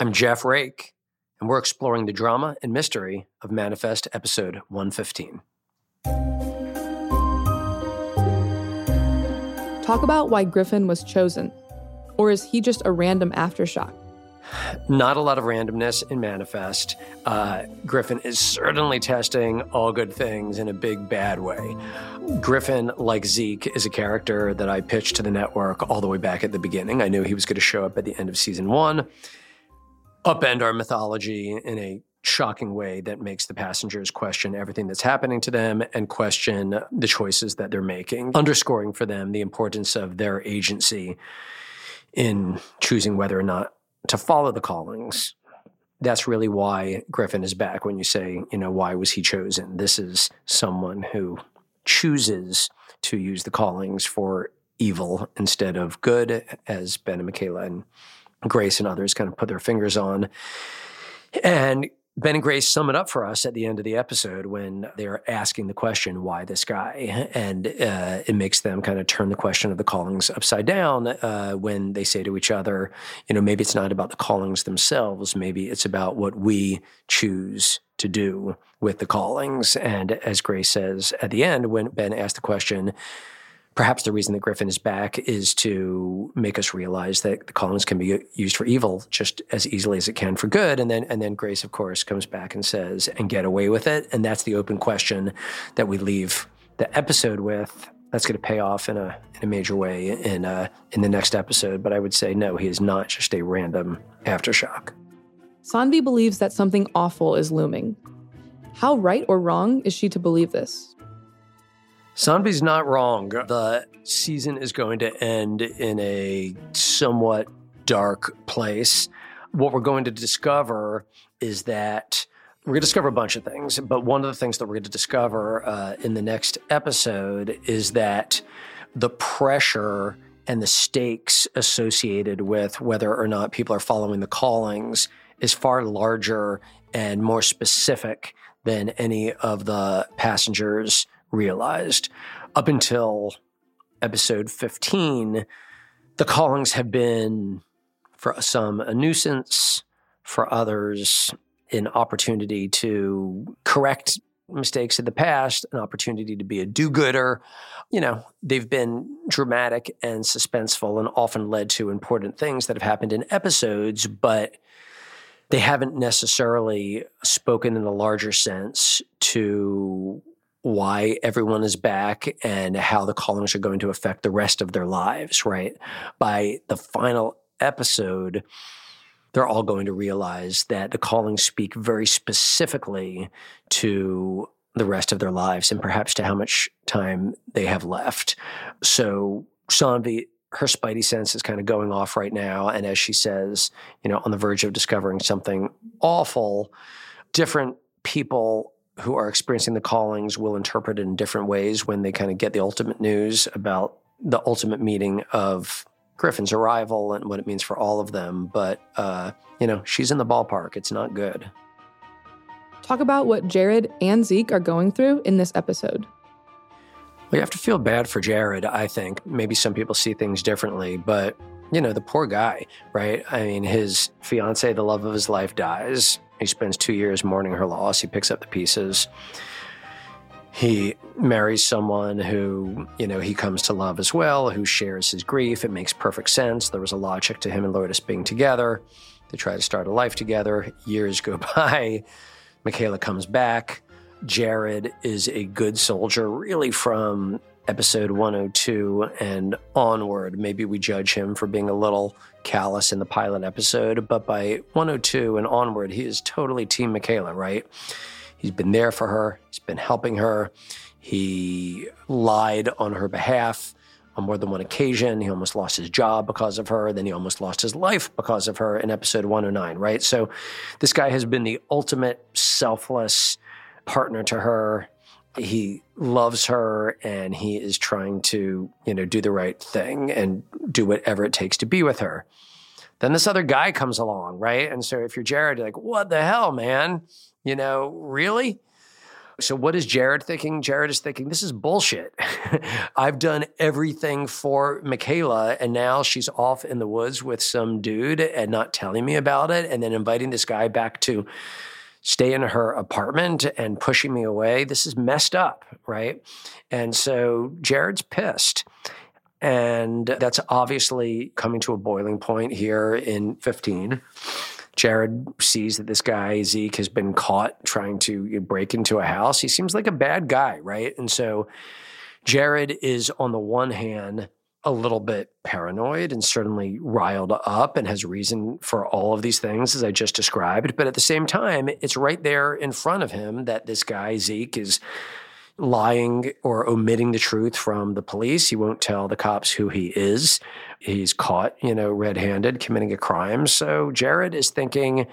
I'm Jeff Rake, and we're exploring the drama and mystery of Manifest episode 115. Talk about why Griffin was chosen. Or is he just a random aftershock? Not a lot of randomness in Manifest. Uh, Griffin is certainly testing all good things in a big bad way. Griffin, like Zeke, is a character that I pitched to the network all the way back at the beginning. I knew he was going to show up at the end of season one upend our mythology in a shocking way that makes the passengers question everything that's happening to them and question the choices that they're making, underscoring for them the importance of their agency in choosing whether or not to follow the callings. That's really why Griffin is back when you say, you know, why was he chosen? This is someone who chooses to use the callings for evil instead of good, as Ben and Michaela and Grace and others kind of put their fingers on. And Ben and Grace sum it up for us at the end of the episode when they're asking the question, why this guy? And uh, it makes them kind of turn the question of the callings upside down uh, when they say to each other, you know, maybe it's not about the callings themselves, maybe it's about what we choose to do with the callings. And as Grace says at the end, when Ben asked the question, perhaps the reason that Griffin is back is to make us realize that the callings can be used for evil just as easily as it can for good. And then, and then Grace, of course, comes back and says, and get away with it. And that's the open question that we leave the episode with. That's going to pay off in a in a major way in uh, in the next episode. But I would say no, he is not just a random aftershock. Saanvi believes that something awful is looming. How right or wrong is she to believe this? Saanvi's not wrong. The season is going to end in a somewhat dark place. What we're going to discover is that we're going to discover a bunch of things, but one of the things that we're going to discover uh, in the next episode is that the pressure and the stakes associated with whether or not people are following the callings is far larger and more specific than any of the passengers realized. Up until episode 15, the callings have been, for some, a nuisance, for others, an opportunity to correct mistakes in the past, an opportunity to be a do gooder. You know, they've been dramatic and suspenseful and often led to important things that have happened in episodes, but they haven't necessarily spoken in a larger sense to why everyone is back and how the callings are going to affect the rest of their lives, right? By the final episode, they're all going to realize that the callings speak very specifically to the rest of their lives and perhaps to how much time they have left. So Saanvi, her spidey sense is kind of going off right now. And as she says, you know, on the verge of discovering something awful, different people who are experiencing the callings will interpret it in different ways when they kind of get the ultimate news about the ultimate meeting of Griffin's arrival and what it means for all of them. But, uh, you know, she's in the ballpark. It's not good. Talk about what Jared and Zeke are going through in this episode. We have to feel bad for Jared, I think. Maybe some people see things differently, but, you know, the poor guy, right? I mean, his fiance, the love of his life, dies. He spends two years mourning her loss. He picks up the pieces. He marries someone who, you know, he comes to love as well, who shares his grief. It makes perfect sense. There was a logic to him and Lourdes being together. They try to start a life together. Years go by. Michaela comes back. Jared is a good soldier, really from episode 102 and onward. Maybe we judge him for being a little callous in the pilot episode, but by 102 and onward, he is totally Team Michaela, right? He's been there for her, he's been helping her. He lied on her behalf on more than one occasion. He almost lost his job because of her. Then he almost lost his life because of her in episode 109, right? So this guy has been the ultimate selfless partner to her he loves her and he is trying to, you know, do the right thing and do whatever it takes to be with her. Then this other guy comes along, right? And so if you're Jared, you're like, what the hell, man? You know, really? So, what is Jared thinking? Jared is thinking, this is bullshit. I've done everything for Michaela, and now she's off in the woods with some dude and not telling me about it, and then inviting this guy back to stay in her apartment and pushing me away. This is messed up, right? And so Jared's pissed. And that's obviously coming to a boiling point here in 15. Jared sees that this guy, Zeke, has been caught trying to break into a house. He seems like a bad guy, right? And so Jared is, on the one hand, a little bit paranoid and certainly riled up and has reason for all of these things, as I just described. But at the same time, it's right there in front of him that this guy, Zeke, is lying or omitting the truth from the police. He won't tell the cops who he is. He's caught, you know, red handed committing a crime. So Jared is thinking,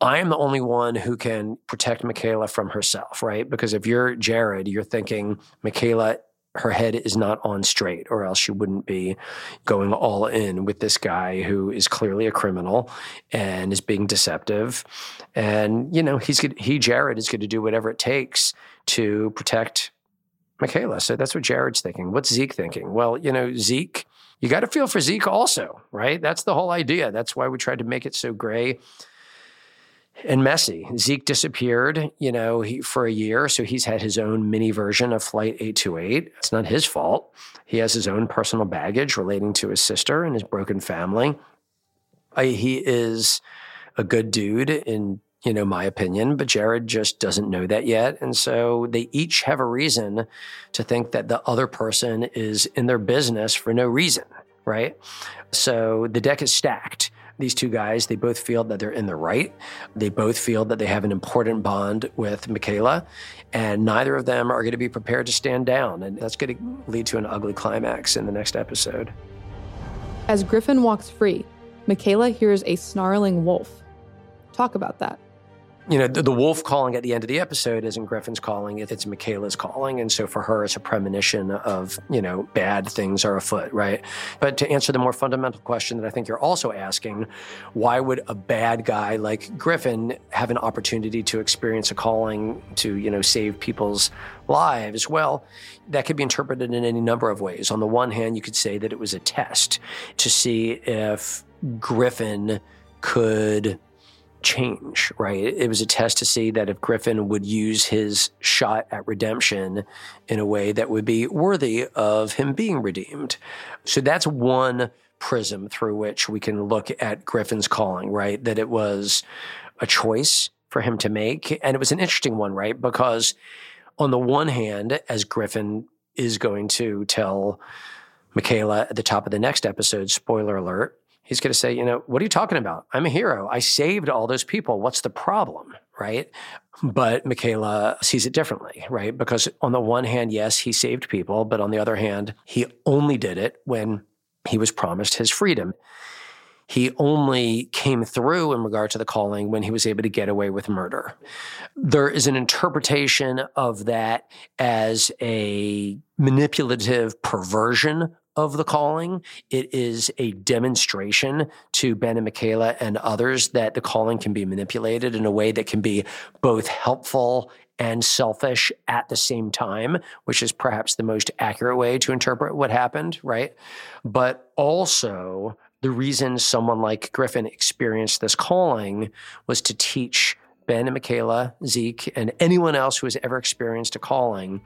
I am the only one who can protect Michaela from herself, right? Because if you're Jared, you're thinking Michaela, her head is not on straight, or else she wouldn't be going all in with this guy who is clearly a criminal and is being deceptive. And, you know, he's he, Jared, is going to do whatever it takes to protect Michaela. So that's what Jared's thinking. What's Zeke thinking? Well, you know, Zeke, you got to feel for Zeke also, right? That's the whole idea. That's why we tried to make it so gray and messy. Zeke disappeared, you know, he, for a year, so he's had his own mini version of Flight 828. It's not his fault. He has his own personal baggage relating to his sister and his broken family. I, he is a good dude in you know, my opinion, but Jared just doesn't know that yet. And so they each have a reason to think that the other person is in their business for no reason, right? So the deck is stacked. These two guys, they both feel that they're in the right. They both feel that they have an important bond with Michaela, and neither of them are going to be prepared to stand down. And that's going to lead to an ugly climax in the next episode. As Griffin walks free, Michaela hears a snarling wolf. Talk about that you know, the, the, wolf calling at the end of the episode isn't Griffin's calling, it's Michaela's calling. And so for her, it's a premonition of, you know, bad things are afoot, right? But to answer the more fundamental question that I think you're also asking, why would a bad guy like Griffin have an opportunity to experience a calling to, you know, save people's lives? Well, that could be interpreted in any number of ways. On the one hand, you could say that it was a test to see if Griffin could change, right? It was a test to see that if Griffin would use his shot at redemption in a way that would be worthy of him being redeemed. So that's one prism through which we can look at Griffin's calling, right? That it was a choice for him to make. And it was an interesting one, right? Because on the one hand, as Griffin is going to tell Michaela at the top of the next episode, spoiler alert, he's going to say, you know, what are you talking about? I'm a hero. I saved all those people. What's the problem? Right. But Michaela sees it differently, right? Because on the one hand, yes, he saved people. But on the other hand, he only did it when he was promised his freedom. He only came through in regard to the calling when he was able to get away with murder. There is an interpretation of that as a manipulative perversion of the calling. It is a demonstration to Ben and Michaela and others that the calling can be manipulated in a way that can be both helpful and selfish at the same time, which is perhaps the most accurate way to interpret what happened, right? But also, the reason someone like Griffin experienced this calling was to teach Ben and Michaela, Zeke, and anyone else who has ever experienced a calling,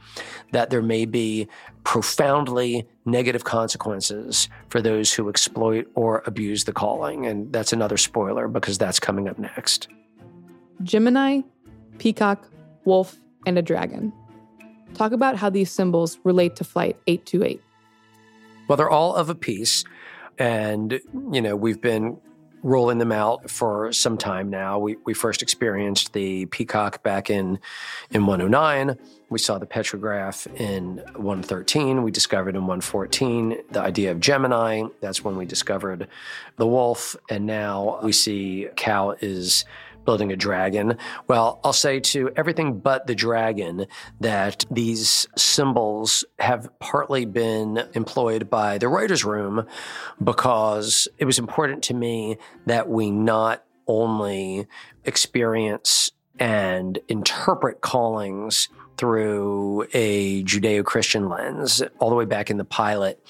that there may be profoundly negative consequences for those who exploit or abuse the calling. And that's another spoiler because that's coming up next. Gemini, peacock, wolf, and a dragon. Talk about how these symbols relate to Flight 828. Well, they're all of a piece. And, you know, we've been rolling them out for some time now. We, we first experienced the Peacock back in, in 109. We saw the petroglyph in 113. We discovered in 114 the idea of Gemini. That's when we discovered the wolf. And now we see Cal is building a dragon. Well, I'll say to everything but the dragon that these symbols have partly been employed by the writer's room because it was important to me that we not only experience and interpret callings through a Judeo Christian lens, all the way back in the pilot.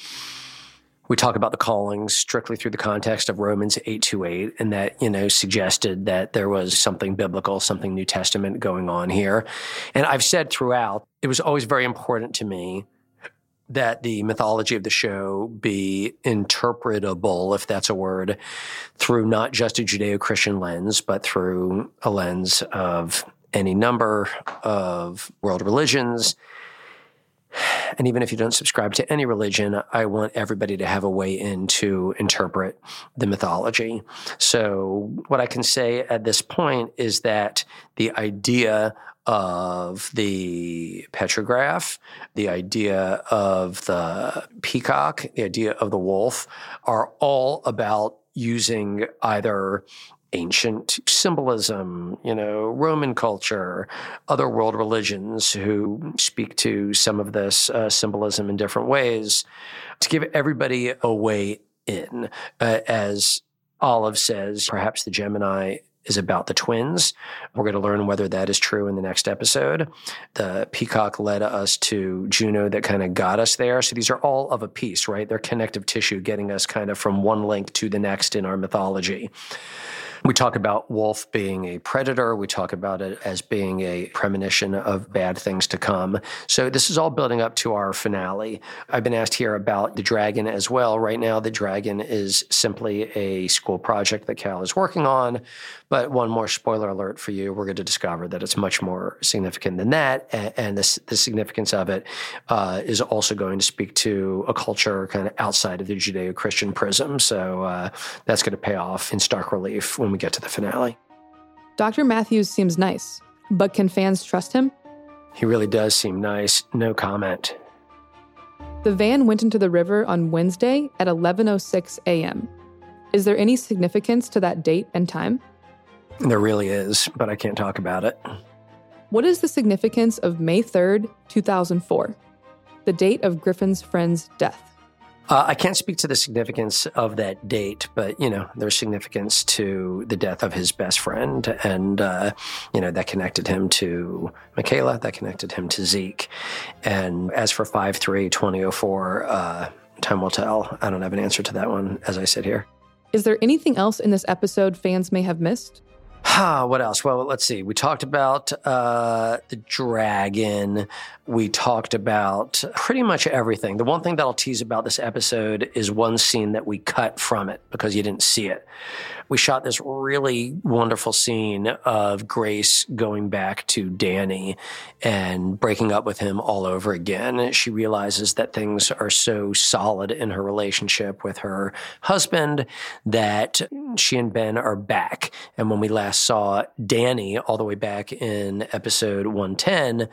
We talk about the callings strictly through the context of Romans 828, and that, you know, suggested that there was something biblical, something New Testament going on here. And I've said throughout, it was always very important to me that the mythology of the show be interpretable, if that's a word, through not just a Judeo Christian lens, but through a lens of any number of world religions. And even if you don't subscribe to any religion, I want everybody to have a way in to interpret the mythology. So, what I can say at this point is that the idea of the petroglyph, the idea of the peacock, the idea of the wolf are all about using either ancient symbolism, you know, Roman culture, other world religions who speak to some of this uh, symbolism in different ways to give everybody a way in. Uh, as Olive says, perhaps the Gemini is about the twins. We're going to learn whether that is true in the next episode. The peacock led us to Juno that kind of got us there. So these are all of a piece, right? They're connective tissue getting us kind of from one link to the next in our mythology. We talk about wolf being a predator. We talk about it as being a premonition of bad things to come. So this is all building up to our finale. I've been asked here about the dragon as well. Right now, the dragon is simply a school project that Cal is working on. But one more spoiler alert for you: we're going to discover that it's much more significant than that, and, this, the significance of it uh, is also going to speak to a culture kind of outside of the Judeo-Christian prism. So uh, that's going to pay off in stark relief when we get to the finale. Dr. Matthews seems nice, but can fans trust him? He really does seem nice. No comment. The van went into the river on Wednesday at 11:06 a.m. Is there any significance to that date and time? There really is, but I can't talk about it. What is the significance of May 3rd, 2004, the date of Griffin's friend's death? Uh, I can't speak to the significance of that date, but you know, there's significance to the death of his best friend, and uh, you know that connected him to Michaela, that connected him to Zeke. And as for five three twenty oh four, uh, time will tell. I don't have an answer to that one as I sit here. Is there anything else in this episode fans may have missed? Ah, what else? Well, let's see. We talked about uh, the dragon. We talked about pretty much everything. The one thing that I'll tease about this episode is one scene that we cut from it because you didn't see it. We shot this really wonderful scene of Grace going back to Danny and breaking up with him all over again. She realizes that things are so solid in her relationship with her husband that she and Ben are back. And when we saw Danny all the way back in episode 110,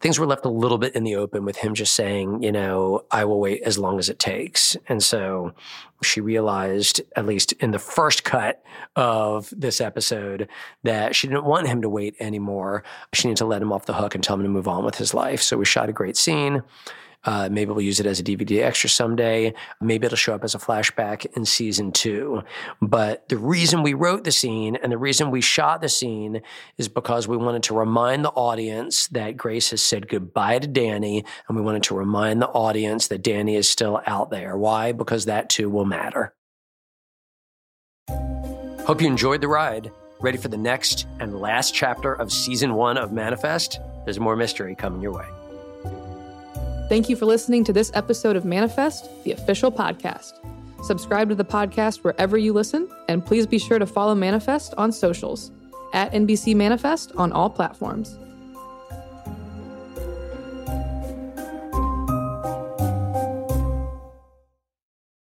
things were left a little bit in the open with him just saying, you know, I will wait as long as it takes. And so she realized, at least in the first cut of this episode, that she didn't want him to wait anymore. She needed to let him off the hook and tell him to move on with his life. So we shot a great scene. Uh, maybe we'll use it as a DVD extra someday. Maybe it'll show up as a flashback in season two. But the reason we wrote the scene and the reason we shot the scene is because we wanted to remind the audience that Grace has said goodbye to Danny, and we wanted to remind the audience that Danny is still out there. Why? Because that too will matter. Hope you enjoyed the ride. Ready for the next and last chapter of season one of Manifest? There's more mystery coming your way. Thank you for listening to this episode of Manifest, the official podcast. Subscribe to the podcast wherever you listen, and please be sure to follow Manifest on socials at NBC Manifest on all platforms.